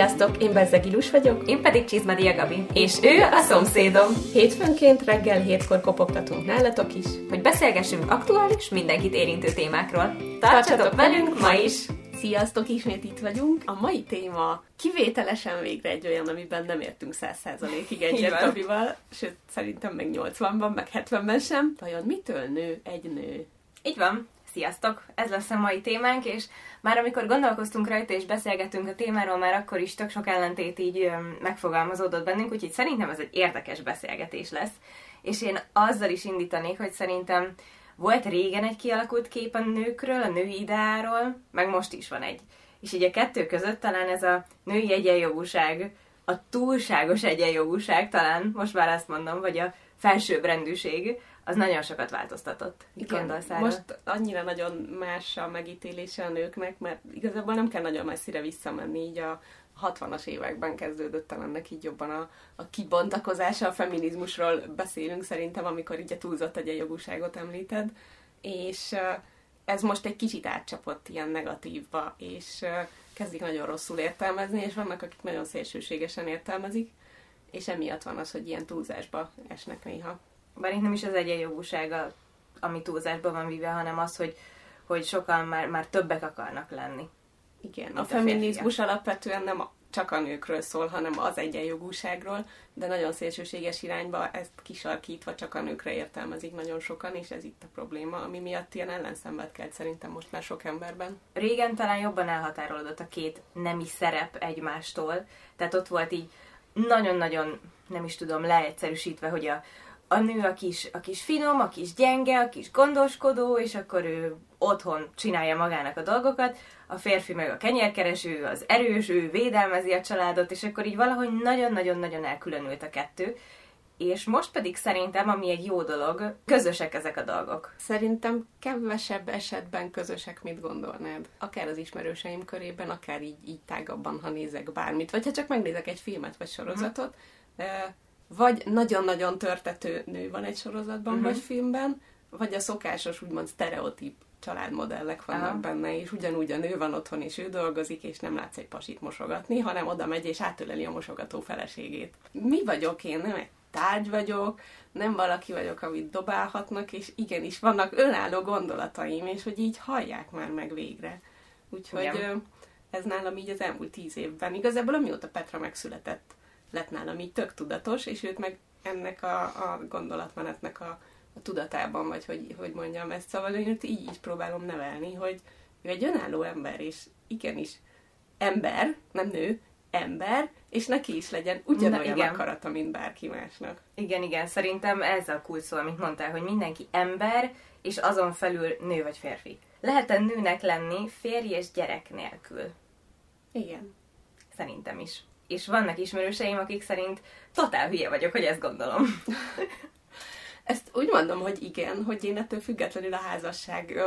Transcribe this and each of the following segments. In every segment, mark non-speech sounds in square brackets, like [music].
Sziasztok, én Bezzeg Ilus vagyok. Én pedig Csizmadia Gabi. És ő a szomszédom. Hétfőnként reggel hétkor kopogtatunk nálatok is. Hogy beszélgessünk aktuális, mindenkit érintő témákról. Tartsatok velünk ma is! Sziasztok, ismét itt vagyunk. A mai téma kivételesen végre egy olyan, amiben nem értünk 100%-ig egyet Gabival, sőt szerintem meg 80-ban, meg 70-ben sem. Vajon mitől nő egy nő? Így van. Sziasztok! Ez lesz a mai témánk, és már amikor gondolkoztunk rajta és beszélgettünk a témáról, már akkor is tök sok ellentét így megfogalmazódott bennünk, úgyhogy szerintem ez egy érdekes beszélgetés lesz. És én azzal is indítanék, hogy szerintem volt régen egy kialakult kép a nőkről, a női ideáról, meg most is van egy. És így a kettő között talán ez a női egyenjogúság, a túlságos egyenjogúság talán, most már azt mondom, vagy a felsőbbrendűség, az nagyon sokat változtatott. Mit Igen, most annyira nagyon más a megítélése a nőknek, mert igazából nem kell nagyon messzire visszamenni, így a 60-as években kezdődött ennek így jobban a, a kibontakozása, a feminizmusról beszélünk szerintem, amikor így a túlzott egyenjogúságot említed, és ez most egy kicsit átcsapott ilyen negatívba, és kezdik nagyon rosszul értelmezni, és vannak, akik nagyon szélsőségesen értelmezik, és emiatt van az, hogy ilyen túlzásba esnek néha bár itt nem is az egyenjogúsága, ami túlzásban van vive, hanem az, hogy, hogy sokan már, már többek akarnak lenni. Igen, a, a feminizmus alapvetően nem csak a nőkről szól, hanem az egyenjogúságról, de nagyon szélsőséges irányba ezt kisarkítva csak a nőkre értelmezik nagyon sokan, és ez itt a probléma, ami miatt ilyen ellenszenved kelt szerintem most már sok emberben. Régen talán jobban elhatárolódott a két nemi szerep egymástól, tehát ott volt így nagyon-nagyon, nem is tudom, leegyszerűsítve, hogy a, a nő a kis, a kis finom, a kis gyenge, a kis gondoskodó, és akkor ő otthon csinálja magának a dolgokat, a férfi meg a kenyérkereső, az erős, ő védelmezi a családot, és akkor így valahogy nagyon-nagyon-nagyon elkülönült a kettő. És most pedig szerintem, ami egy jó dolog, közösek ezek a dolgok. Szerintem kevesebb esetben közösek, mit gondolnád. Akár az ismerőseim körében, akár így, így tágabban, ha nézek bármit. Vagy ha csak megnézek egy filmet vagy sorozatot, mm vagy nagyon-nagyon törtető nő van egy sorozatban uh-huh. vagy filmben, vagy a szokásos, úgymond sztereotíp családmodellek vannak Aha. benne, és ugyanúgy a nő van otthon, és ő dolgozik, és nem látsz egy pasit mosogatni, hanem oda megy, és átöleli a mosogató feleségét. Mi vagyok én? Nem egy tárgy vagyok, nem valaki vagyok, amit dobálhatnak, és igenis vannak önálló gondolataim, és hogy így hallják már meg végre. Úgyhogy Igen. ez nálam így az elmúlt tíz évben. Igazából amióta Petra megszületett, lett nálam így tök tudatos, és őt meg ennek a, a gondolatmenetnek a, a tudatában, vagy hogy, hogy mondjam ezt. Szóval én őt így, így próbálom nevelni, hogy ő egy önálló ember, és igenis ember, nem nő, ember, és neki is legyen ugyanolyan igen. akarata, mint bárki másnak. Igen, igen, szerintem ez a kulcs szó, amit mondtál, hogy mindenki ember, és azon felül nő vagy férfi. lehet nőnek lenni férj és gyerek nélkül? Igen. Szerintem is és vannak ismerőseim, akik szerint totál hülye vagyok, hogy ezt gondolom. [laughs] ezt úgy mondom, hogy igen, hogy én ettől függetlenül a házasság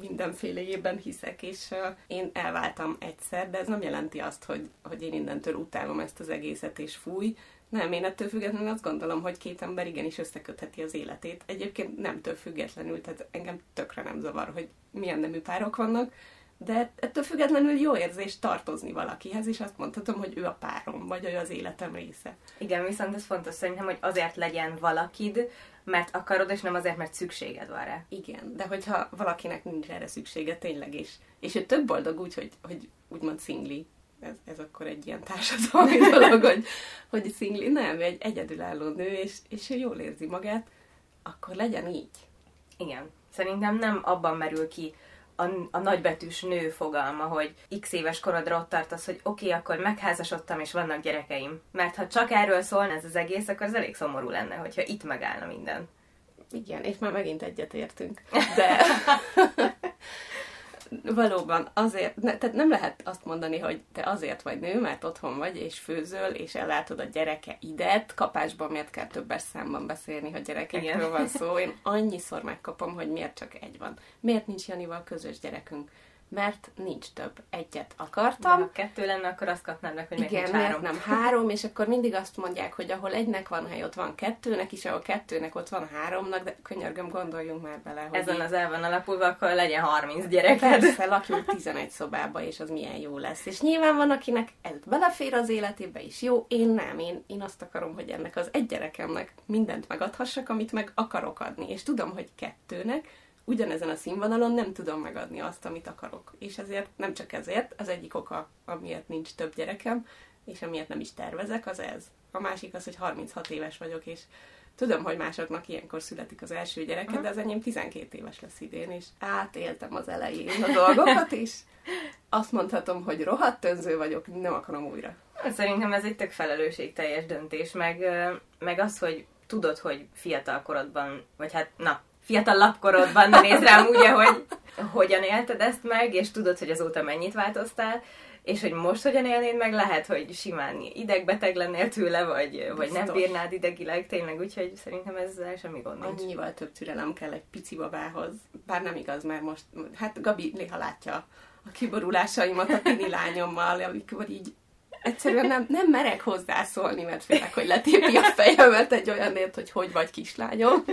mindenfélejében hiszek, és én elváltam egyszer, de ez nem jelenti azt, hogy, hogy én innentől utálom ezt az egészet, és fúj. Nem, én ettől függetlenül azt gondolom, hogy két ember igenis összekötheti az életét. Egyébként nemtől függetlenül, tehát engem tökre nem zavar, hogy milyen nemű párok vannak, de ettől függetlenül jó érzés tartozni valakihez, és azt mondhatom, hogy ő a párom, vagy ő az életem része. Igen, viszont ez fontos szerintem, hogy azért legyen valakid, mert akarod, és nem azért, mert szükséged van rá. Igen, de hogyha valakinek nincs erre szüksége tényleg is, és ő több boldog úgy, hogy, hogy úgymond szingli, ez, ez akkor egy ilyen társadalmi [laughs] dolog, hogy, hogy szingli, nem, egy egyedülálló nő, és, és ő jól érzi magát, akkor legyen így. Igen. Szerintem nem abban merül ki a, a nagybetűs nő fogalma, hogy x éves korodra ott tartasz, hogy oké, okay, akkor megházasodtam, és vannak gyerekeim. Mert ha csak erről szólna ez az egész, akkor ez elég szomorú lenne, hogyha itt megállna minden. Igen, és már megint egyetértünk. [laughs] De valóban azért, ne, tehát nem lehet azt mondani, hogy te azért vagy nő, mert otthon vagy, és főzöl, és ellátod a gyereke idet, kapásban miért kell többes számban beszélni, hogy gyerekekről van szó. Én annyiszor megkapom, hogy miért csak egy van. Miért nincs Janival közös gyerekünk? Mert nincs több. Egyet De akartam, ha kettő lenne, akkor azt kapnám meg, hogy igen, nincs három. nem három, és akkor mindig azt mondják, hogy ahol egynek van hely, ott van kettőnek is, ahol kettőnek, ott van háromnak, de könyörgöm, gondoljunk már bele, hogy Ezen az elven alapulva, akkor legyen 30 gyereked. Persze, lakjunk 11 szobába, és az milyen jó lesz. És nyilván van, akinek ez belefér az életébe is jó, én nem. Én, én azt akarom, hogy ennek az egy gyerekemnek mindent megadhassak, amit meg akarok adni. És tudom, hogy kettőnek ugyanezen a színvonalon nem tudom megadni azt, amit akarok. És ezért, nem csak ezért, az egyik oka, amiért nincs több gyerekem, és amiért nem is tervezek, az ez. A másik az, hogy 36 éves vagyok, és Tudom, hogy másoknak ilyenkor születik az első gyereke, de az enyém 12 éves lesz idén, és átéltem az elején a dolgokat, [laughs] és azt mondhatom, hogy rohadt önző vagyok, nem akarom újra. Szerintem ez egy tök felelősségteljes döntés, meg, meg az, hogy tudod, hogy fiatal korodban, vagy hát, na, fiatal korodban ne néz rám úgy, hogy hogyan élted ezt meg, és tudod, hogy azóta mennyit változtál, és hogy most hogyan élnéd meg, lehet, hogy simán idegbeteg lennél tőle, vagy, vagy nem Biztos. bírnád idegileg tényleg, úgyhogy szerintem ezzel semmi gond nincs. Annyival több türelem kell egy pici babához. Bár nem igaz, mert most, hát Gabi néha látja a kiborulásaimat a tini lányommal, amikor így egyszerűen nem, nem merek hozzászólni, mert félek, hogy letépi a fejemet egy olyanért, hogy hogy vagy kislányom.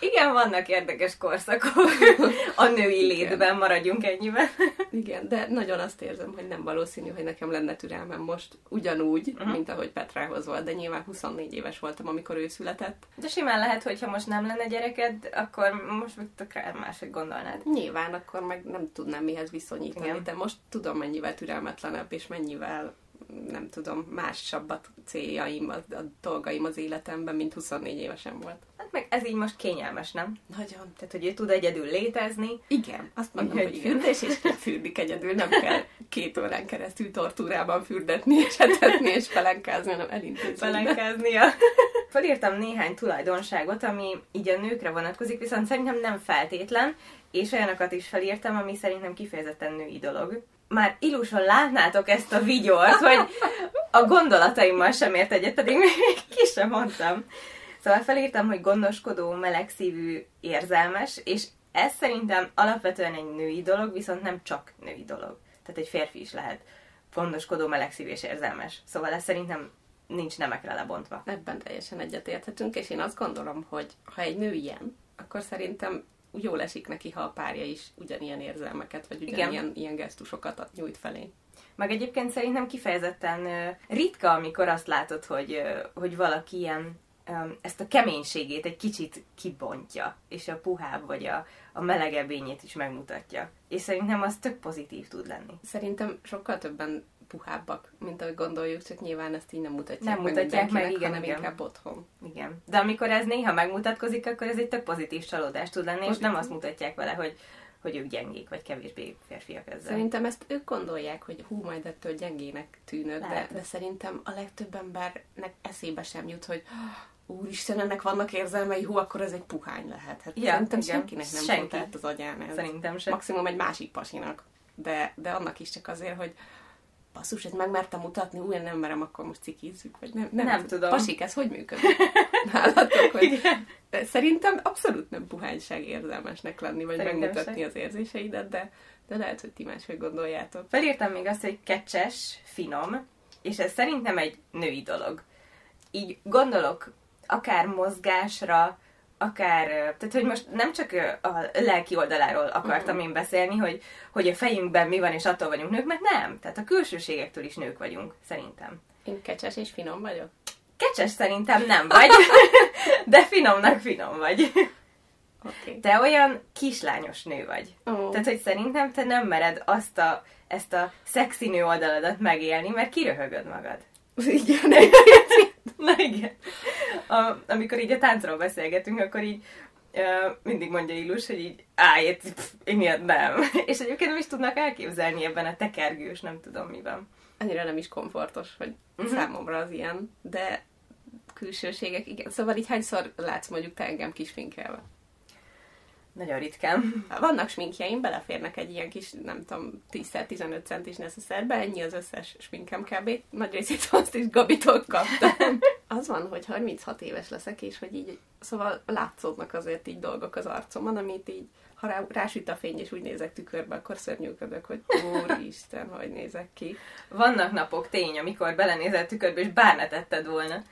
Igen, vannak érdekes korszakok [laughs] a női létben, maradjunk ennyiben. Igen, de nagyon azt érzem, hogy nem valószínű, hogy nekem lenne türelmem most ugyanúgy, uh-huh. mint ahogy Petrához volt, de nyilván 24 éves voltam, amikor ő született. De simán lehet, hogy ha most nem lenne gyereked, akkor most meg akár máshogy gondolnád. Nyilván akkor meg nem tudnám mihez viszonyítani. Igen. de most tudom mennyivel türelmetlenebb, és mennyivel nem tudom, másabb a céljaim, a, a dolgaim az életemben, mint 24 évesen volt. Hát meg ez így most kényelmes, nem? Nagyon. Tehát, hogy ő tud egyedül létezni. Igen, azt mondom, Igen, hogy igen. fürdés, és fürdik egyedül, nem kell két órán keresztül tortúrában fürdetni, és etetni, és pelenkázni, hanem elintézni. Belenkáznia. Felírtam néhány tulajdonságot, ami így a nőkre vonatkozik, viszont szerintem nem feltétlen, és olyanokat is felírtam, ami szerintem kifejezetten női dolog. Már illuson látnátok ezt a vigyort, hogy a gondolataimmal sem ért egyet, pedig még ki sem mondtam. Szóval felírtam, hogy gondoskodó, melegszívű, érzelmes, és ez szerintem alapvetően egy női dolog, viszont nem csak női dolog. Tehát egy férfi is lehet gondoskodó, melegszívű és érzelmes. Szóval ez szerintem nincs nemekre lebontva. Ebben teljesen egyetérthetünk, és én azt gondolom, hogy ha egy nő ilyen, akkor szerintem jól esik neki, ha a párja is ugyanilyen érzelmeket, vagy Igen. ugyanilyen ilyen gesztusokat nyújt felé. Meg egyébként szerintem kifejezetten ritka, amikor azt látod, hogy, hogy valaki ilyen ezt a keménységét egy kicsit kibontja, és a puhább vagy a, a melegebb is megmutatja. És szerintem az tök pozitív tud lenni. Szerintem sokkal többen puhábbak, mint ahogy gondoljuk, csak nyilván ezt így nem mutatják Nem meg mutatják meg, igen, hanem igen. inkább otthon. Igen. De amikor ez néha megmutatkozik, akkor ez egy tök pozitív csalódás tud lenni, és Pozitív. nem azt mutatják vele, hogy, hogy ők gyengék, vagy kevésbé férfiak ezzel. Szerintem ezt ők gondolják, hogy hú, majd ettől gyengének tűnök, de, Lehet. de szerintem a legtöbb embernek eszébe sem jut, hogy úristen, ennek vannak érzelmei, hú, akkor ez egy puhány lehet. Hát Ja, szerintem igen. senkinek nem Senki. Az agyán ez. Szerintem sem. Maximum egy másik pasinak. De, de annak is csak azért, hogy basszus, ezt megmertem mutatni, új, nem merem, akkor most cikizzük, vagy nem, nem, Nem tudom. Pasik, ez hogy működik? [laughs] Nálatok, hogy de szerintem abszolút nem puhányság érzelmesnek lenni, vagy Szerintem megmutatni se. az érzéseidet, de, de lehet, hogy ti máshogy gondoljátok. Felírtam még azt, hogy kecses, finom, és ez szerintem egy női dolog. Így gondolok akár mozgásra, akár, tehát hogy most nem csak a lelki oldaláról akartam én beszélni, hogy, hogy a fejünkben mi van, és attól vagyunk nők, mert nem. Tehát a külsőségektől is nők vagyunk, szerintem. Én kecses és finom vagyok. Kecses szerintem [laughs] nem vagy, [laughs] de finomnak finom vagy. Okay. Te olyan kislányos nő vagy. Ó. Tehát, hogy szerintem te nem mered azt a, ezt a szexi nő oldaladat megélni, mert kiröhögöd magad. [laughs] Igen. Na igen. A, amikor így a táncról beszélgetünk, akkor így mindig mondja Illus, hogy így állj, ilyet nem. [laughs] És egyébként nem is tudnak elképzelni ebben a tekergős, nem tudom mi van. Annyira nem is komfortos, hogy uh-huh. számomra az ilyen, de külsőségek, igen. Szóval így hányszor látsz mondjuk te engem kisfinkelve? Nagyon ritkán. Vannak sminkjeim, beleférnek egy ilyen kis, nem tudom, 10-15 centis neszeszerbe, ennyi az összes sminkem kb. Nagy részét [laughs] azt is Gabitól kaptam. [laughs] az van, hogy 36 éves leszek, és hogy így, szóval látszódnak azért így dolgok az arcomon, amit így, ha rá, rásüt a fény, és úgy nézek tükörbe, akkor szörnyűködök, hogy úristen, hogy nézek ki. Vannak napok tény, amikor belenézel tükörbe, és bár ne tetted volna.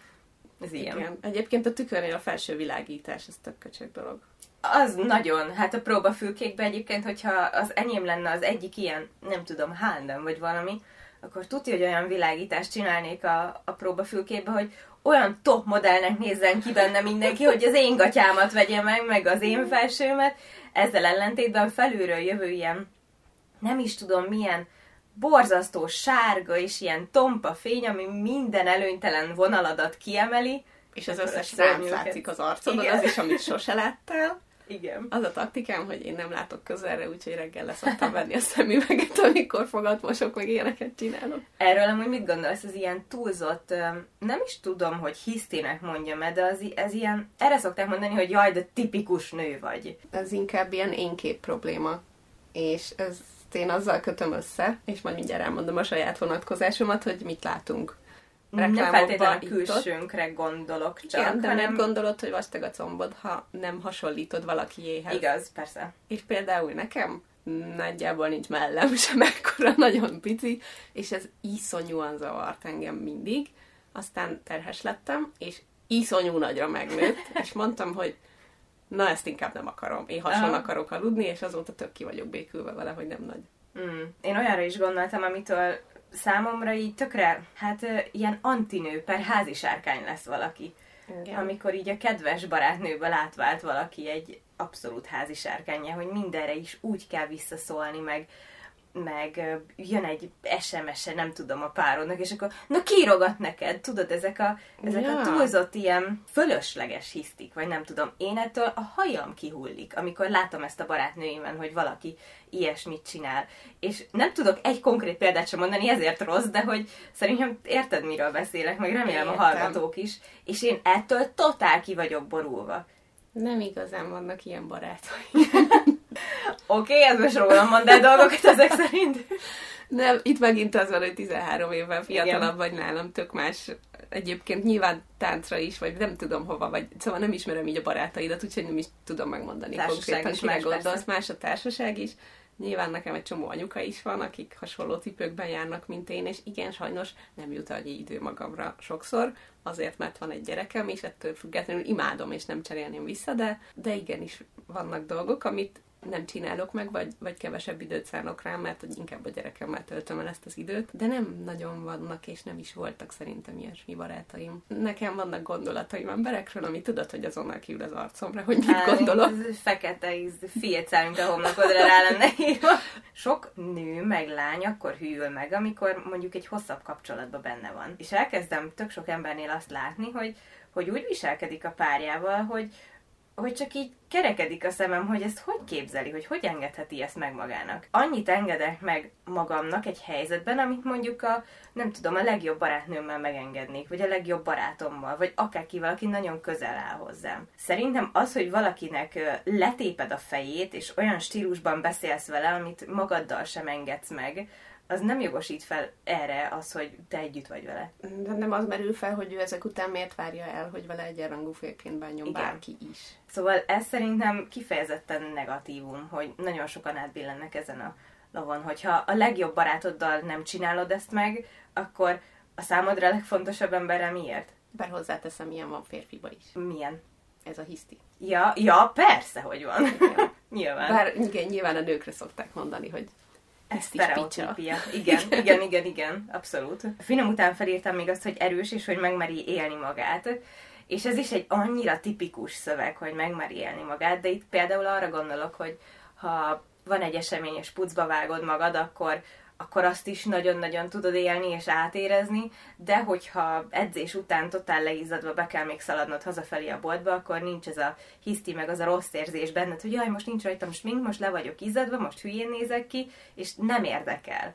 Ez ilyen. Igen. Egyébként a tükörnél a felső világítás, ez tök köcsög dolog. Az nagyon. Hát a próbafülkékben egyébként, hogyha az enyém lenne az egyik ilyen, nem tudom, hándem vagy valami, akkor tudja, hogy olyan világítást csinálnék a, a próbafülkébe, hogy olyan top modellnek nézzen ki benne mindenki, hogy az én gatyámat vegye meg, meg az én felsőmet. Ezzel ellentétben felülről jövő ilyen, nem is tudom milyen, borzasztó sárga és ilyen tompa fény, ami minden előnytelen vonaladat kiemeli. És az összes szám látszik az arcodon, az is, amit sose láttál. Igen. Az a taktikám, hogy én nem látok közelre, úgyhogy reggel leszoktam venni a szemüveget, amikor fogat mosok, meg ilyeneket csinálok. Erről amúgy mit gondolsz, az ilyen túlzott, nem is tudom, hogy hisztének mondjam -e, de az, ez ilyen, erre szokták mondani, hogy jaj, de tipikus nő vagy. Ez inkább ilyen énkép probléma. És ez én azzal kötöm össze, és majd mindjárt elmondom a saját vonatkozásomat, hogy mit látunk nem feltétlenül külsőnkre gondolok csak, Igen, de hanem... nem gondolod, hogy vastag a combod, ha nem hasonlítod valakiéhez. Igaz, persze. És például nekem nagyjából nincs mellem [laughs] sem ekkora, nagyon pici, és ez iszonyúan zavart engem mindig. Aztán terhes lettem, és iszonyú nagyra megnőtt, és mondtam, hogy na ezt inkább nem akarom. Én hasonlóan akarok aludni, és azóta tök ki vagyok békülve vele, hogy nem nagy. Mm. Én olyanra is gondoltam, amitől számomra így tökre, hát ilyen antinő per házisárkány lesz valaki. Igen. Amikor így a kedves barátnőből átvált valaki egy abszolút házisárkánya, hogy mindenre is úgy kell visszaszólni, meg meg jön egy SMS-e, nem tudom, a párodnak, és akkor, na kírogat neked, tudod, ezek a, ezek ja. a túlzott ilyen fölösleges hisztik, vagy nem tudom, én ettől a hajam kihullik, amikor látom ezt a barátnőimben, hogy valaki ilyesmit csinál. És nem tudok egy konkrét példát sem mondani, ezért rossz, de hogy szerintem érted, miről beszélek, meg remélem Értem. a hallgatók is, és én ettől totál ki vagyok borulva. Nem igazán vannak ilyen barátai. [laughs] Oké, okay, ez most rólam mond el dolgokat ezek szerint. Nem, itt megint az van, hogy 13 évvel fiatalabb vagy nálam, tök más. Egyébként nyilván táncra is, vagy nem tudom hova, vagy szóval nem ismerem így a barátaidat, úgyhogy nem is tudom megmondani társaság konkrétan, kire gondolsz. Más a társaság is. Nyilván nekem egy csomó anyuka is van, akik hasonló cipőkben járnak, mint én, és igen, sajnos nem jut annyi idő magamra sokszor, azért, mert van egy gyerekem, és ettől függetlenül imádom, és nem cserélném vissza, de, de igenis vannak dolgok, amit nem csinálok meg, vagy, vagy kevesebb időt szánok rá, mert hogy inkább a gyerekemmel töltöm el ezt az időt. De nem nagyon vannak, és nem is voltak szerintem ilyesmi barátaim. Nekem vannak gondolataim emberekről, ami tudod, hogy azonnal kiül az arcomra, hogy mit Á, gondolok. Ez fekete íz, fiecel, mint a homlokodra rá lenne írva. Sok nő meg lány akkor hűl meg, amikor mondjuk egy hosszabb kapcsolatban benne van. És elkezdem tök sok embernél azt látni, hogy hogy úgy viselkedik a párjával, hogy, hogy csak így kerekedik a szemem, hogy ezt hogy képzeli, hogy hogy engedheti ezt meg magának. Annyit engedek meg magamnak egy helyzetben, amit mondjuk a, nem tudom, a legjobb barátnőmmel megengednék, vagy a legjobb barátommal, vagy akárkivel, aki nagyon közel áll hozzám. Szerintem az, hogy valakinek letéped a fejét, és olyan stílusban beszélsz vele, amit magaddal sem engedsz meg, az nem jogosít fel erre az, hogy te együtt vagy vele. De nem az merül fel, hogy ő ezek után miért várja el, hogy vele egyenrangú félként bánjon Igen. bárki is. Szóval ez szerintem kifejezetten negatívum, hogy nagyon sokan átbillennek ezen a lavon, hogyha a legjobb barátoddal nem csinálod ezt meg, akkor a számodra a legfontosabb emberre miért? Bár hozzáteszem, milyen van férfiba is. Milyen? Ez a hiszti. Ja, ja, persze, hogy van. Ja. [laughs] nyilván. Bár igen, nyilván a nőkre szokták mondani, hogy sztereotípia. [laughs] Igen, igen, igen, igen, abszolút. A finom után felírtam még azt, hogy erős, és hogy megmeri élni magát. És ez is egy annyira tipikus szöveg, hogy megmeri élni magát, de itt például arra gondolok, hogy ha van egy esemény, és pucba vágod magad, akkor akkor azt is nagyon-nagyon tudod élni és átérezni, de hogyha edzés után totál leizzadva be kell még szaladnod hazafelé a boltba, akkor nincs ez a hiszti meg az a rossz érzés benned, hogy jaj, most nincs rajtam smink, most le vagyok izzadva, most hülyén nézek ki, és nem érdekel.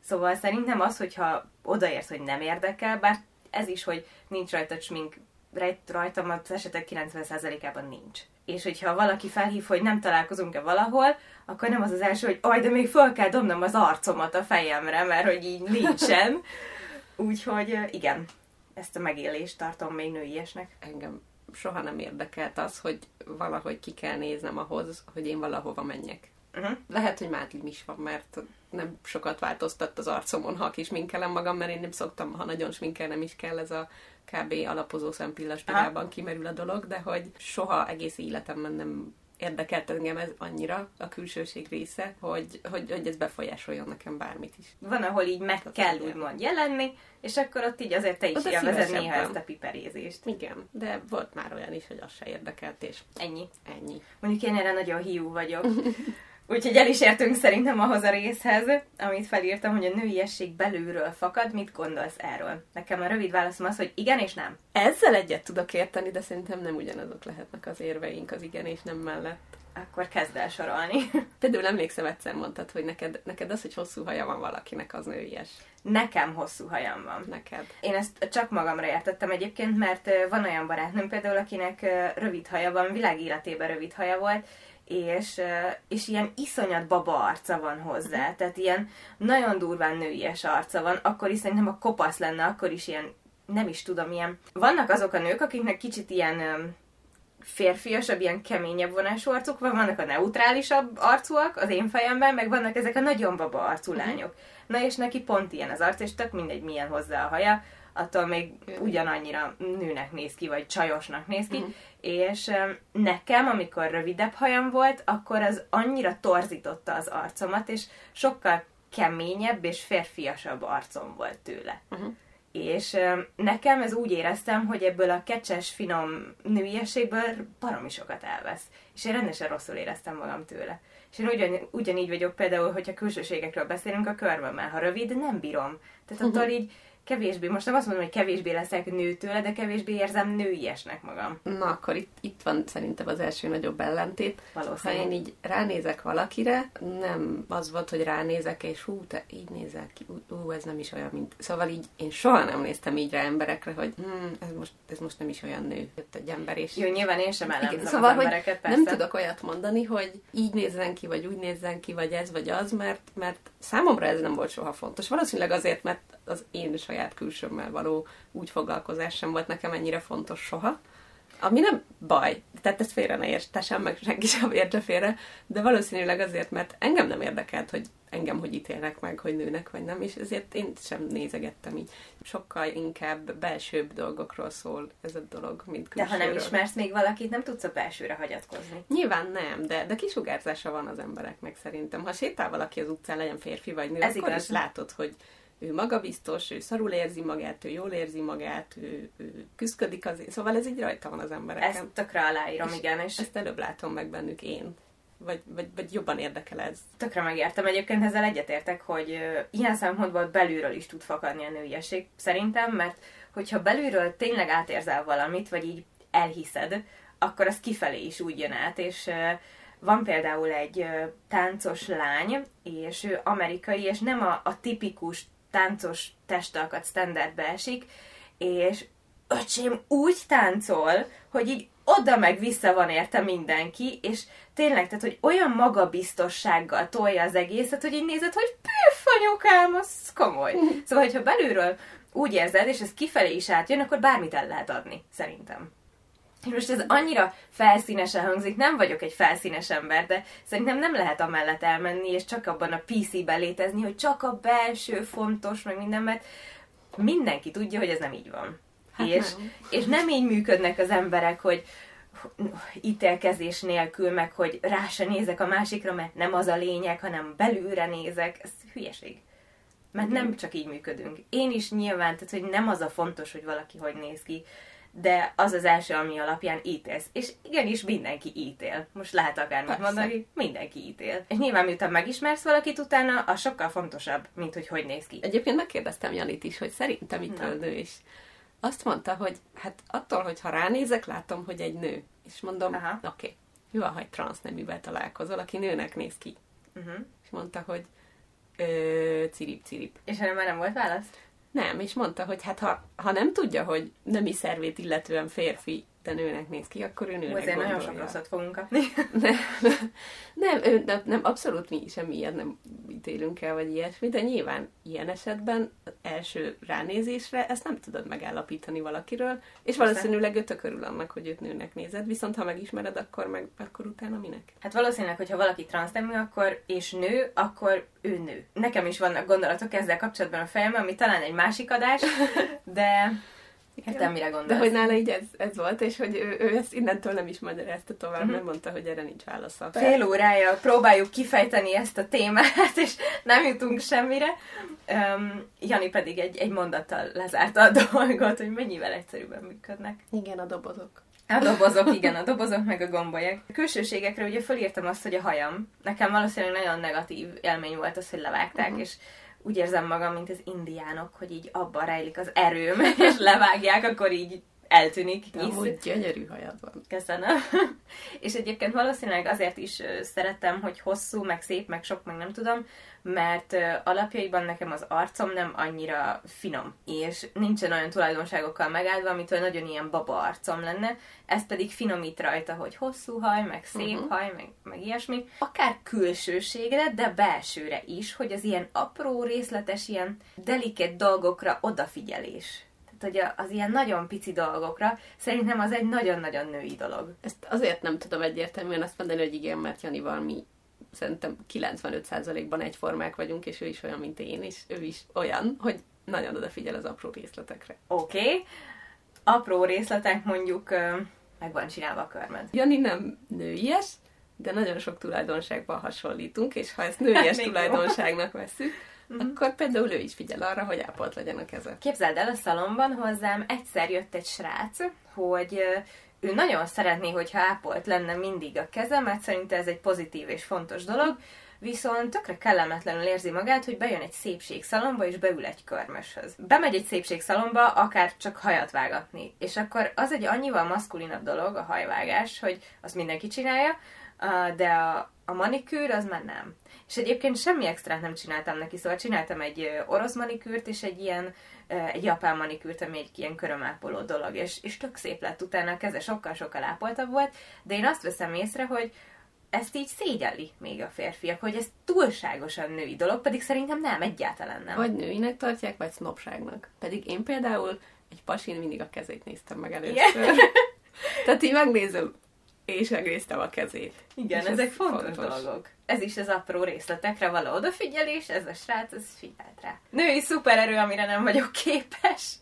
Szóval szerintem az, hogyha odaérsz, hogy nem érdekel, bár ez is, hogy nincs rajta smink, rajtam az esetek 90%-ában nincs. És hogyha valaki felhív, hogy nem találkozunk-e valahol, akkor nem az az első, hogy aj, de még föl kell dobnom az arcomat a fejemre, mert hogy így nincsen. [laughs] Úgyhogy igen, ezt a megélést tartom még nőiesnek. Engem soha nem érdekelt az, hogy valahogy ki kell néznem ahhoz, hogy én valahova menjek. Uh-huh. Lehet, hogy mátlim is van, mert nem sokat változtat az arcomon, ha kis minkelem magam, mert én nem szoktam, ha nagyon sminkel nem is kell, ez a kb. alapozó szempillaspirálban kimerül a dolog, de hogy soha egész életemben nem érdekelt engem ez annyira, a külsőség része, hogy, hogy, hogy ez befolyásoljon nekem bármit is. Van, ahol így meg Tehát kell úgymond jelenni, és akkor ott így azért te is élvezed néha ezt a piperézést. Igen, de volt már olyan is, hogy az se érdekelt, és ennyi. Ennyi. Mondjuk én erre nagyon hiú vagyok. [laughs] Úgyhogy el is értünk szerintem ahhoz a részhez, amit felírtam, hogy a nőiesség belülről fakad. Mit gondolsz erről? Nekem a rövid válaszom az, hogy igen és nem. Ezzel egyet tudok érteni, de szerintem nem ugyanazok lehetnek az érveink az igen és nem mellett. Akkor kezd el sorolni. [laughs] Például emlékszem, egyszer mondtad, hogy neked, neked az, hogy hosszú haja van valakinek, az nőies. Nekem hosszú hajam van. Neked. Én ezt csak magamra értettem egyébként, mert van olyan barátnőm például, akinek rövid haja van, világéletében rövid haja volt, és, és ilyen iszonyat baba arca van hozzá, mhm. tehát ilyen nagyon durván nőies arca van, akkor is szerintem a kopasz lenne, akkor is ilyen, nem is tudom, ilyen... Vannak azok a nők, akiknek kicsit ilyen férfiasabb, ilyen keményebb vonású arcuk van, vannak a neutrálisabb arcúak az én fejemben, meg vannak ezek a nagyon baba arcú uh-huh. lányok. Na és neki pont ilyen az arc, és tök mindegy milyen hozzá a haja, attól még ugyanannyira nőnek néz ki, vagy csajosnak néz ki, uh-huh. és nekem, amikor rövidebb hajam volt, akkor az annyira torzította az arcomat, és sokkal keményebb és férfiasabb arcom volt tőle. Uh-huh. És nekem ez úgy éreztem, hogy ebből a kecses, finom nőiességből baromi sokat elvesz. És én rendesen rosszul éreztem magam tőle. És én ugyan, ugyanígy vagyok például, hogyha külsőségekről beszélünk a körmömmel. Ha rövid, nem bírom. Tehát uh-huh. attól így kevésbé, most nem azt mondom, hogy kevésbé leszek nő tőle, de kevésbé érzem nőiesnek magam. Na, akkor itt, itt van szerintem az első nagyobb ellentét. Ha én így ránézek valakire, nem az volt, hogy ránézek, és hú, te így nézel ki, ú, ez nem is olyan, mint... Szóval így én soha nem néztem így rá emberekre, hogy hm, ez, most, ez most nem is olyan nő. Jött egy ember, és... Jó, nyilván én sem ellenzem szóval, az embereket, persze. Nem tudok olyat mondani, hogy így nézzen ki, vagy úgy nézzen ki, vagy ez, vagy az, mert, mert számomra ez nem volt soha fontos. Valószínűleg azért, mert az én saját külsőmmel való úgy foglalkozás sem volt nekem ennyire fontos soha. Ami nem baj, tehát ezt félre ne értesem, meg senki sem érte félre, de valószínűleg azért, mert engem nem érdekelt, hogy engem hogy ítélnek meg, hogy nőnek vagy nem, és ezért én sem nézegettem így. Sokkal inkább belsőbb dolgokról szól ez a dolog, mint külsőről. De ha nem ismersz még valakit, nem tudsz a belsőre hagyatkozni. Nyilván nem, de, de kisugárzása van az embereknek szerintem. Ha sétál valaki az utcán, legyen férfi vagy nő, ez akkor igaz. is látod, hogy ő magabiztos, ő szarul érzi magát, ő jól érzi magát, ő, ő küzdködik azért. Szóval ez így rajta van az embereken. Ezt tökre aláírom, és igen. És ezt előbb látom meg bennük én. Vagy, vagy, vagy jobban érdekel ez. Tökre megértem. Egyébként ezzel egyetértek, hogy ilyen szempontból belülről is tud fakadni a nőiesség, szerintem, mert hogyha belülről tényleg átérzel valamit, vagy így elhiszed, akkor az kifelé is úgy jön át, és van például egy táncos lány, és ő amerikai, és nem a, a tipikus táncos testalkat standardbe esik, és öcsém úgy táncol, hogy így oda meg vissza van érte mindenki, és tényleg, tehát, hogy olyan magabiztossággal tolja az egészet, hogy így nézed, hogy püffanyukám, az komoly. Szóval, hogyha belülről úgy érzed, és ez kifelé is átjön, akkor bármit el lehet adni, szerintem. Most ez annyira felszínesen hangzik, nem vagyok egy felszínes ember, de szerintem nem lehet amellett elmenni, és csak abban a PC-ben létezni, hogy csak a belső fontos, meg minden, mert mindenki tudja, hogy ez nem így van. Hát és, nem. és nem így működnek az emberek, hogy ítélkezés nélkül, meg hogy rá se nézek a másikra, mert nem az a lényeg, hanem belülre nézek. Ez hülyeség. Mert nem csak így működünk. Én is nyilván, tehát hogy nem az a fontos, hogy valaki hogy néz ki, de az az első, ami alapján ítélsz. És igenis mindenki ítél. Most lehet akármit Persze. mondani, mindenki ítél. És nyilván miután megismersz valakit utána, az sokkal fontosabb, mint hogy hogy néz ki. Egyébként megkérdeztem Janit is, hogy szerintem itt a nő is. Azt mondta, hogy hát attól, hogy ha ránézek, látom, hogy egy nő. És mondom, oké, okay, mi van, ha egy transzneművel találkozol, aki nőnek néz ki? Uh-huh. És mondta, hogy ö, cirip, cirip. És erre már nem volt válasz? Nem, és mondta, hogy hát ha, ha nem tudja, hogy nemi szervét illetően férfi, nőnek néz ki, akkor ő nőnek Azért nagyon sok rosszat fogunk kapni. [laughs] nem, nem, nem, nem, abszolút mi semmi ilyet nem ítélünk el, vagy ilyesmi, de nyilván ilyen esetben első ránézésre ezt nem tudod megállapítani valakiről, és valószínűleg ő tök örül annak, hogy őt nőnek nézed, viszont ha megismered, akkor meg akkor utána minek? Hát valószínűleg, hogyha valaki transznemű, akkor és nő, akkor ő nő. Nekem is vannak gondolatok ezzel kapcsolatban a fejemben, ami talán egy másik adás, [laughs] de Értem, mire gondolsz. De hogy nála így ez, ez volt, és hogy ő, ő ezt innentől nem is magyarázta tovább, uh-huh. mert mondta, hogy erre nincs válasza. Fél órája próbáljuk kifejteni ezt a témát, és nem jutunk semmire. Um, Jani pedig egy, egy mondattal lezárta a dolgot, hogy mennyivel egyszerűbben működnek. Igen, a dobozok. A dobozok, [laughs] igen, a dobozok meg a gombolyek. A külsőségekre ugye fölírtam azt, hogy a hajam. Nekem valószínűleg nagyon negatív élmény volt az, hogy levágták, uh-huh. és úgy érzem magam, mint az indiánok, hogy így abban rejlik az erőm, [laughs] és levágják, akkor így eltűnik. De amúgy gyönyörű hajad van. Köszönöm. [laughs] és egyébként valószínűleg azért is szeretem, hogy hosszú, meg szép, meg sok, meg nem tudom, mert alapjaiban nekem az arcom nem annyira finom, és nincsen olyan tulajdonságokkal megáldva, amitől nagyon ilyen baba arcom lenne, ez pedig finomít rajta, hogy hosszú haj, meg szép uh-huh. haj, meg, meg ilyesmi. Akár külsőségre, de belsőre is, hogy az ilyen apró, részletes, ilyen deliket dolgokra odafigyelés hogy az ilyen nagyon pici dolgokra, szerintem az egy nagyon-nagyon női dolog. Ezt azért nem tudom egyértelműen azt mondani, hogy igen, mert Janival mi szerintem 95%-ban egyformák vagyunk, és ő is olyan, mint én, és ő is olyan, hogy nagyon odafigyel az apró részletekre. Oké. Okay. Apró részletek mondjuk meg van csinálva a körmed. Jani nem nőies, de nagyon sok tulajdonságban hasonlítunk, és ha ezt nőies [laughs] tulajdonságnak veszük, Mm-hmm. akkor például ő is figyel arra, hogy ápolt legyen a keze. Képzeld el, a szalomban hozzám egyszer jött egy srác, hogy ő nagyon szeretné, hogyha ápolt lenne mindig a keze, mert szerinte ez egy pozitív és fontos dolog, viszont tökre kellemetlenül érzi magát, hogy bejön egy szépségszalomba, és beül egy körmöshöz. Bemegy egy szépségszalomba, akár csak hajat vágatni. És akkor az egy annyival maszkulinabb dolog, a hajvágás, hogy azt mindenki csinálja, de a, a manikűr az már nem. És egyébként semmi extrát nem csináltam neki, szóval csináltam egy orosz manikűrt, és egy ilyen egy japán manikűrt, ami egy ilyen körömápoló dolog, és, és tök szép lett utána, a keze sokkal-sokkal ápoltabb volt, de én azt veszem észre, hogy ezt így szégyelli még a férfiak, hogy ez túlságosan női dolog, pedig szerintem nem, egyáltalán nem. Vagy nőinek tartják, vagy sznopságnak. Pedig én például egy pasin mindig a kezét néztem meg először. Yeah. Tehát így megnézem, és megnéztem a kezét. Igen, és ezek fontos, fontos dolgok. Ez is az apró részletekre való odafigyelés, ez a srác, ez figyelt rá. Női szupererő, amire nem vagyok képes.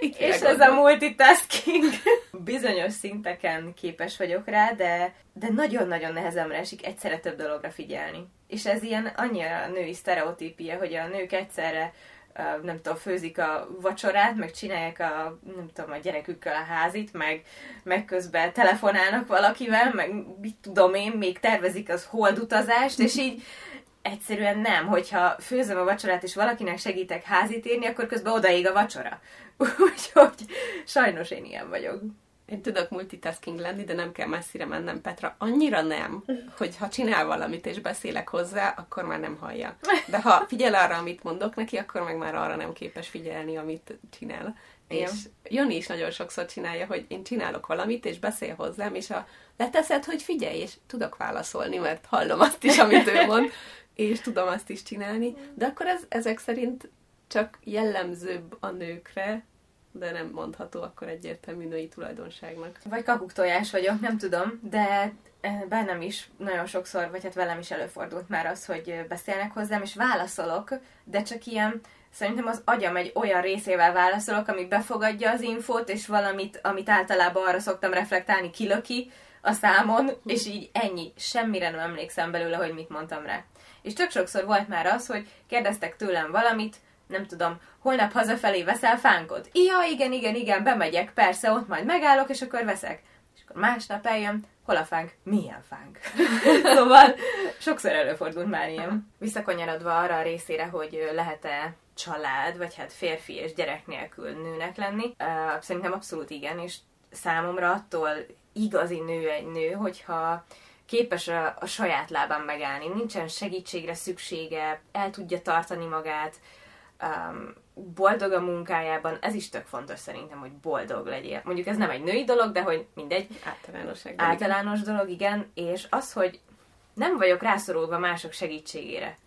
Itt és ez a multitasking. Bizonyos szinteken képes vagyok rá, de, de nagyon-nagyon nehezemre esik egyszerre több dologra figyelni. És ez ilyen annyira női sztereotípia, hogy a nők egyszerre nem tudom, főzik a vacsorát, meg csinálják a, nem tudom, a gyerekükkel a házit, meg, meg közben telefonálnak valakivel, meg mit tudom én, még tervezik az holdutazást, és így egyszerűen nem, hogyha főzöm a vacsorát, és valakinek segítek házit írni, akkor közben odaég a vacsora. [laughs] Úgyhogy sajnos én ilyen vagyok. Én tudok multitasking lenni, de nem kell messzire mennem Petra. Annyira nem, hogy ha csinál valamit és beszélek hozzá, akkor már nem hallja. De ha figyel arra, amit mondok neki, akkor meg már arra nem képes figyelni, amit csinál. Igen. És Jani is nagyon sokszor csinálja, hogy én csinálok valamit, és beszél hozzám, és a leteszed, hogy figyelj, és tudok válaszolni, mert hallom azt is, amit ő mond, és tudom azt is csinálni. De akkor ez, ezek szerint csak jellemzőbb a nőkre, de nem mondható akkor egyértelmű női tulajdonságnak. Vagy kakuktojás vagyok, nem tudom, de eh, bennem is nagyon sokszor, vagy hát velem is előfordult már az, hogy beszélnek hozzám, és válaszolok, de csak ilyen, szerintem az agyam egy olyan részével válaszolok, ami befogadja az infót, és valamit, amit általában arra szoktam reflektálni, kilöki a számon, és így ennyi, semmire nem emlékszem belőle, hogy mit mondtam rá. És tök sokszor volt már az, hogy kérdeztek tőlem valamit, nem tudom, holnap hazafelé veszel fánkot? Ja, igen, igen, igen, bemegyek, persze, ott majd megállok, és akkor veszek. És akkor másnap eljön, hol a fánk? Milyen fánk? [laughs] szóval sokszor előfordult már ilyen. Visszakanyarodva arra a részére, hogy lehet-e család, vagy hát férfi és gyerek nélkül nőnek lenni, uh, szerintem abszolút igen, és számomra attól igazi nő egy nő, hogyha képes a, a saját lábán megállni, nincsen segítségre szüksége, el tudja tartani magát, um, boldog a munkájában, ez is tök fontos szerintem, hogy boldog legyél. Mondjuk ez nem egy női dolog, de hogy mindegy. Általános, általános dolog, igen. És az, hogy nem vagyok rászorulva mások segítségére,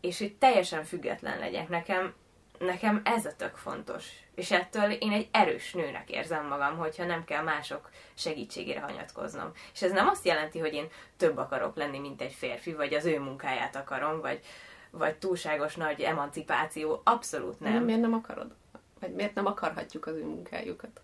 és hogy teljesen független legyek. Nekem nekem ez a tök fontos. És ettől én egy erős nőnek érzem magam, hogyha nem kell mások segítségére hanyatkoznom. És ez nem azt jelenti, hogy én több akarok lenni, mint egy férfi, vagy az ő munkáját akarom, vagy, vagy túlságos nagy emancipáció. Abszolút nem. Miért nem akarod? Vagy miért nem akarhatjuk az ő munkájukat?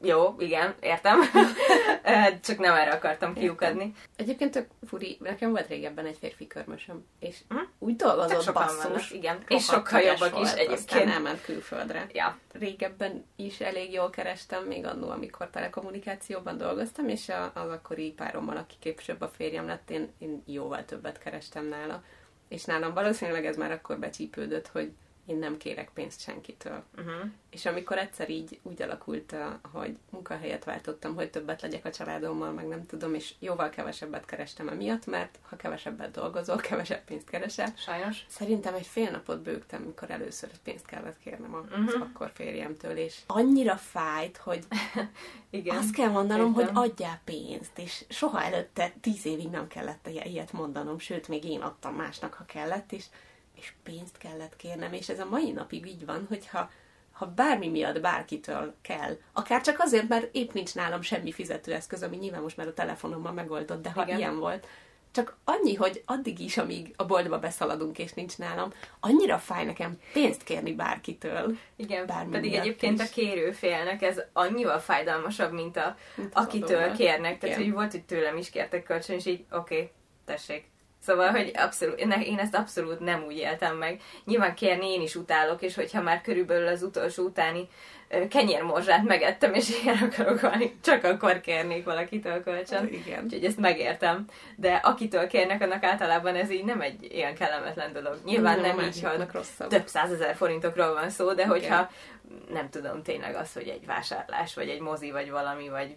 Jó, igen, értem. [laughs] Csak nem erre akartam kiukadni. Egyébként tök furi, nekem volt régebben egy férfi körmösöm, és hm? úgy dolgozott basszus. Vannak, igen. És sokkal jobbak volt, is egyébként. Aztán elment külföldre. Ja. Régebben is elég jól kerestem, még annó, amikor telekommunikációban dolgoztam, és az akkori párommal, aki később a férjem lett, én, én jóval többet kerestem nála. És nálam valószínűleg ez már akkor becsípődött, hogy én nem kérek pénzt senkitől. Uh-huh. És amikor egyszer így úgy alakult, hogy munkahelyet váltottam, hogy többet legyek a családommal, meg nem tudom, és jóval kevesebbet kerestem emiatt, mert ha kevesebbet dolgozol, kevesebb pénzt keresel. Sajnos. Szerintem egy fél napot bőgtem, amikor először pénzt kellett kérnem az uh-huh. akkor férjemtől, és annyira fájt, hogy [laughs] Igen. azt kell mondanom, Értem. hogy adjál pénzt, és soha előtte tíz évig nem kellett ilyet mondanom, sőt, még én adtam másnak, ha kellett, és és pénzt kellett kérnem, és ez a mai napig így van, hogyha ha bármi miatt bárkitől kell, akár csak azért, mert épp nincs nálam semmi fizetőeszköz, ami nyilván most már a telefonommal megoldott, de ha Igen. ilyen volt, csak annyi, hogy addig is, amíg a boltba beszaladunk, és nincs nálam, annyira fáj nekem pénzt kérni bárkitől. Igen, pedig egyébként is. a kérőfélnek ez annyival fájdalmasabb, mint, a, mint akitől adóval. kérnek. Tehát, Igen. hogy volt, hogy tőlem is kértek kölcsön, és így, oké, okay, tessék, Szóval, hogy abszolút, én ezt abszolút nem úgy éltem meg. Nyilván kérni én is utálok, és hogyha már körülbelül az utolsó utáni kenyérmorzsát megettem, és ilyen akarok valami, csak akkor kérnék valakitől kölcsön. Igen. Úgyhogy ezt megértem. De akitől kérnek, annak általában ez így nem egy ilyen kellemetlen dolog. Nyilván nem, nem így, hogy több százezer forintokról van szó, de hogyha Igen. nem tudom tényleg az, hogy egy vásárlás, vagy egy mozi, vagy valami, vagy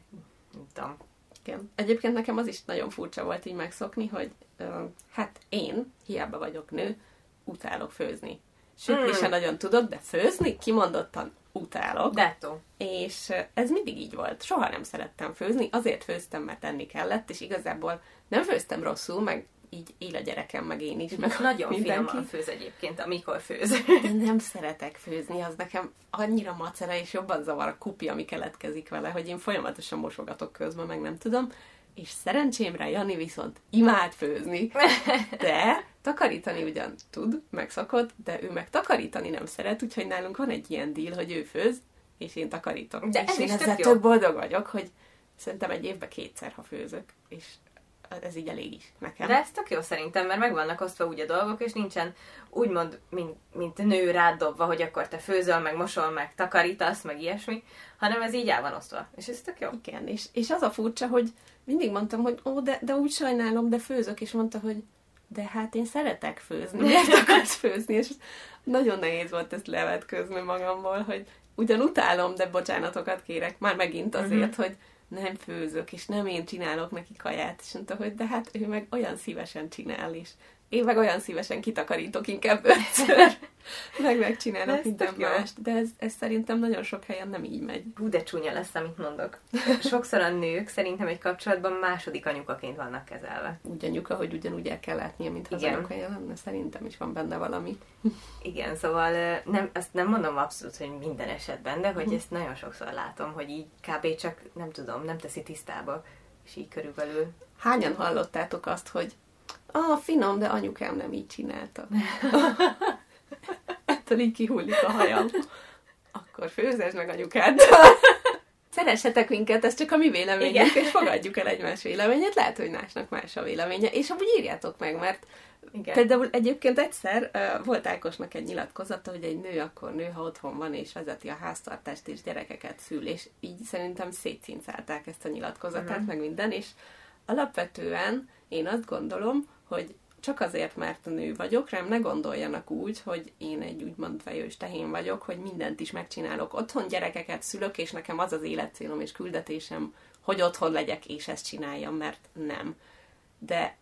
nem tudom, igen. Egyébként nekem az is nagyon furcsa volt így megszokni, hogy uh, hát én, hiába vagyok nő, utálok főzni. Sütni mm. sem nagyon tudok, de főzni kimondottan utálok. Detto. És ez mindig így volt. Soha nem szerettem főzni, azért főztem, mert enni kellett, és igazából nem főztem rosszul, meg így él a gyerekem, meg én is. Meg Nagyon mindenki. finoman főz egyébként, amikor főz. Én nem szeretek főzni, az nekem annyira macera, és jobban zavar a kupi, ami keletkezik vele, hogy én folyamatosan mosogatok közben, meg nem tudom. És szerencsémre Jani viszont imád főzni, de takarítani ugyan tud, megszokott, de ő meg takarítani nem szeret, úgyhogy nálunk van egy ilyen deal, hogy ő főz, és én takarítok. De és ez én is ezzel tök boldog vagyok, hogy szerintem egy évben kétszer, ha főzök, és ez így elég is nekem. De ez tök jó szerintem, mert meg vannak osztva úgy a dolgok, és nincsen úgymond, mint, mint nő rád dobva, hogy akkor te főzöl, meg mosol, meg takarítasz, meg ilyesmi, hanem ez így el van osztva. És ez tök jó. Igen, és, és az a furcsa, hogy mindig mondtam, hogy ó, de, de úgy sajnálom, de főzök, és mondta, hogy de hát én szeretek főzni, miért [laughs] akarsz főzni? És nagyon nehéz volt ezt levetközni magamból, hogy ugyan utálom, de bocsánatokat kérek, már megint azért, uh-huh. hogy nem főzök, és nem én csinálok neki kaját, és mondta, hogy de hát ő meg olyan szívesen csinál is. Én meg olyan szívesen kitakarítok inkább ötször, [laughs] meg megcsinálok minden mást, de ez, ez szerintem nagyon sok helyen nem így megy. Hú, de csúnya lesz, amit mondok. Sokszor a nők szerintem egy kapcsolatban második anyukaként vannak kezelve. Úgy anyuka, hogy ugyanúgy el kell látnia, mint az anyukaja lenne, szerintem is van benne valami. [laughs] Igen, szóval nem, azt nem mondom abszolút, hogy minden esetben, de hogy mhm. ezt nagyon sokszor látom, hogy így kb. csak nem tudom, nem teszi tisztába, és így körülbelül. Hányan hallottátok azt, hogy ah, finom, de anyukám nem így csinálta. [laughs] Ettől így kihullik a hajam. Akkor főzes meg anyukád. [laughs] Szeressetek minket, ez csak a mi véleményünk, Igen. és fogadjuk el egymás véleményét. Lehet, hogy másnak más a véleménye, és amúgy írjátok meg, mert igen. Például egyébként egyszer uh, volt Ákosnak egy nyilatkozata, hogy egy nő akkor nő, ha otthon van és vezeti a háztartást és gyerekeket szül, és így szerintem szétcincálták ezt a nyilatkozatát, uh-huh. meg minden, és alapvetően én azt gondolom, hogy csak azért, mert nő vagyok, rám ne gondoljanak úgy, hogy én egy úgymond fejős tehén vagyok, hogy mindent is megcsinálok. Otthon gyerekeket szülök, és nekem az az életcélom és küldetésem, hogy otthon legyek, és ezt csináljam, mert nem. De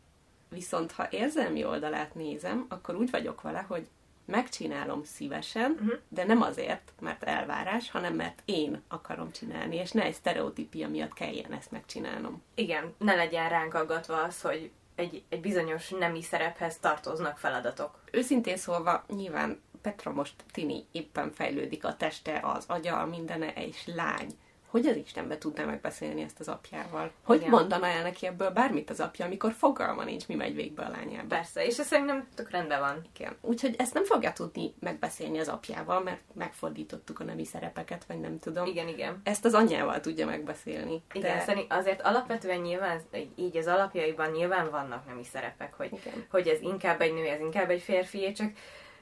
viszont, ha érzelmi oldalát nézem, akkor úgy vagyok vele, hogy megcsinálom szívesen, uh-huh. de nem azért, mert elvárás, hanem mert én akarom csinálni, és ne egy sztereotípia miatt kelljen ezt megcsinálnom. Igen, ne legyen ránk aggatva az, hogy egy, egy bizonyos nemi szerephez tartoznak feladatok. Őszintén szólva, nyilván Petra most tini, éppen fejlődik a teste, az agya, mindene, és lány hogy az Istenbe tudná megbeszélni ezt az apjával? Hogy Igen. mondaná el neki ebből bármit az apja, amikor fogalma nincs, mi megy végbe a lányába? Persze, és ez szerintem tök rendben van. Igen. Úgyhogy ezt nem fogja tudni megbeszélni az apjával, mert megfordítottuk a nemi szerepeket, vagy nem tudom. Igen, igen. Ezt az anyjával tudja megbeszélni. Igen, de... szerintem azért alapvetően nyilván, így az alapjaiban nyilván vannak nemi szerepek, hogy, igen. hogy ez inkább egy nő, ez inkább egy férfi, csak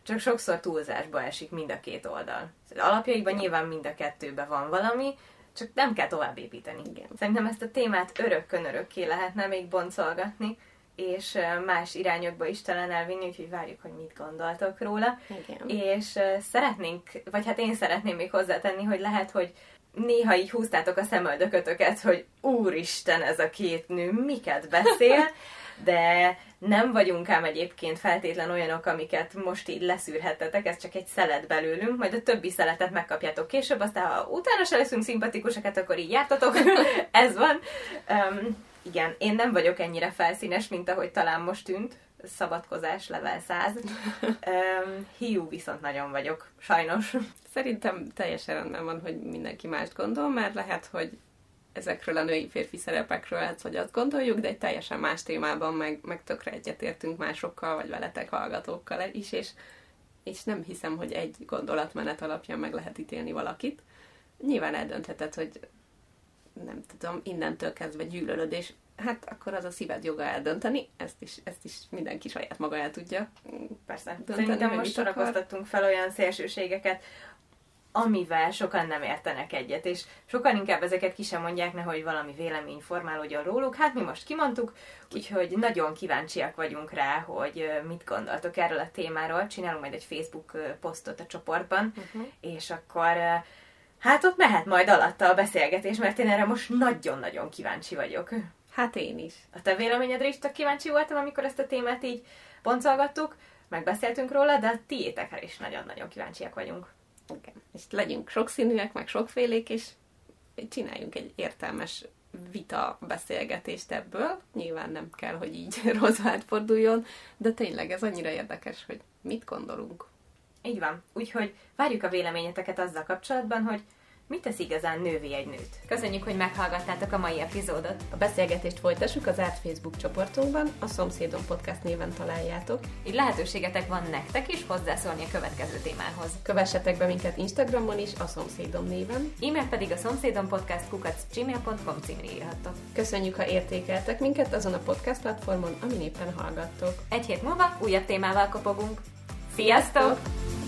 csak sokszor túlzásba esik mind a két oldal. Alapjaiban nyilván mind a kettőben van valami, csak nem kell tovább építeni. Igen. Szerintem ezt a témát örökkön örökké lehetne még boncolgatni, és más irányokba is talán elvinni, úgyhogy várjuk, hogy mit gondoltok róla. Igen. És szeretnénk, vagy hát én szeretném még hozzátenni, hogy lehet, hogy néha így húztátok a szemöldökötöket, hogy úristen, ez a két nő miket beszél, [laughs] de nem vagyunk ám egyébként feltétlen olyanok, amiket most így leszűrhettetek, ez csak egy szelet belőlünk, majd a többi szeletet megkapjátok később, aztán ha utána se leszünk szimpatikusak, hát akkor így jártatok, [laughs] ez van. Um, igen, én nem vagyok ennyire felszínes, mint ahogy talán most tűnt, szabadkozás level 100. Um, hiú viszont nagyon vagyok, sajnos. Szerintem teljesen rendben van, hogy mindenki mást gondol, mert lehet, hogy ezekről a női férfi szerepekről, hát, hogy azt gondoljuk, de egy teljesen más témában meg, meg tökre egyetértünk másokkal, vagy veletek hallgatókkal is, és, és nem hiszem, hogy egy gondolatmenet alapján meg lehet ítélni valakit. Nyilván eldöntheted, hogy nem tudom, innentől kezdve gyűlölöd, és hát akkor az a szíved joga eldönteni, ezt is, ezt is mindenki saját maga el tudja. Persze. Dönteni, Szerintem most sorakoztattunk fel olyan szélsőségeket, amivel sokan nem értenek egyet, és sokan inkább ezeket ki sem mondják, nehogy valami vélemény formálódjon róluk. Hát mi most kimondtuk, úgyhogy nagyon kíváncsiak vagyunk rá, hogy mit gondoltok erről a témáról. Csinálunk majd egy Facebook posztot a csoportban, uh-huh. és akkor hát ott mehet majd alatta a beszélgetés, mert én erre most nagyon-nagyon kíváncsi vagyok. Hát én is. A te véleményedre is tök kíváncsi voltam, amikor ezt a témát így boncolgattuk, megbeszéltünk róla, de a tiétekre is nagyon-nagyon kíváncsiak vagyunk. Igen. És legyünk sokszínűek, meg sokfélék, és csináljunk egy értelmes vita beszélgetést ebből. Nyilván nem kell, hogy így [laughs] rozvált forduljon, de tényleg ez annyira érdekes, hogy mit gondolunk. Így van. Úgyhogy várjuk a véleményeteket azzal kapcsolatban, hogy Mit tesz igazán nővé egy nőt? Köszönjük, hogy meghallgattátok a mai epizódot. A beszélgetést folytassuk az árt Facebook csoportunkban, a Szomszédom Podcast néven találjátok. Így lehetőségetek van nektek is hozzászólni a következő témához. Kövessetek be minket Instagramon is, a Szomszédom néven. E-mail pedig a szomszédom podcast kukac gmail.com címre írhattok. Köszönjük, ha értékeltek minket azon a podcast platformon, amin éppen hallgattok. Egy hét múlva újabb témával kopogunk. Sziasztok! Sziasztok!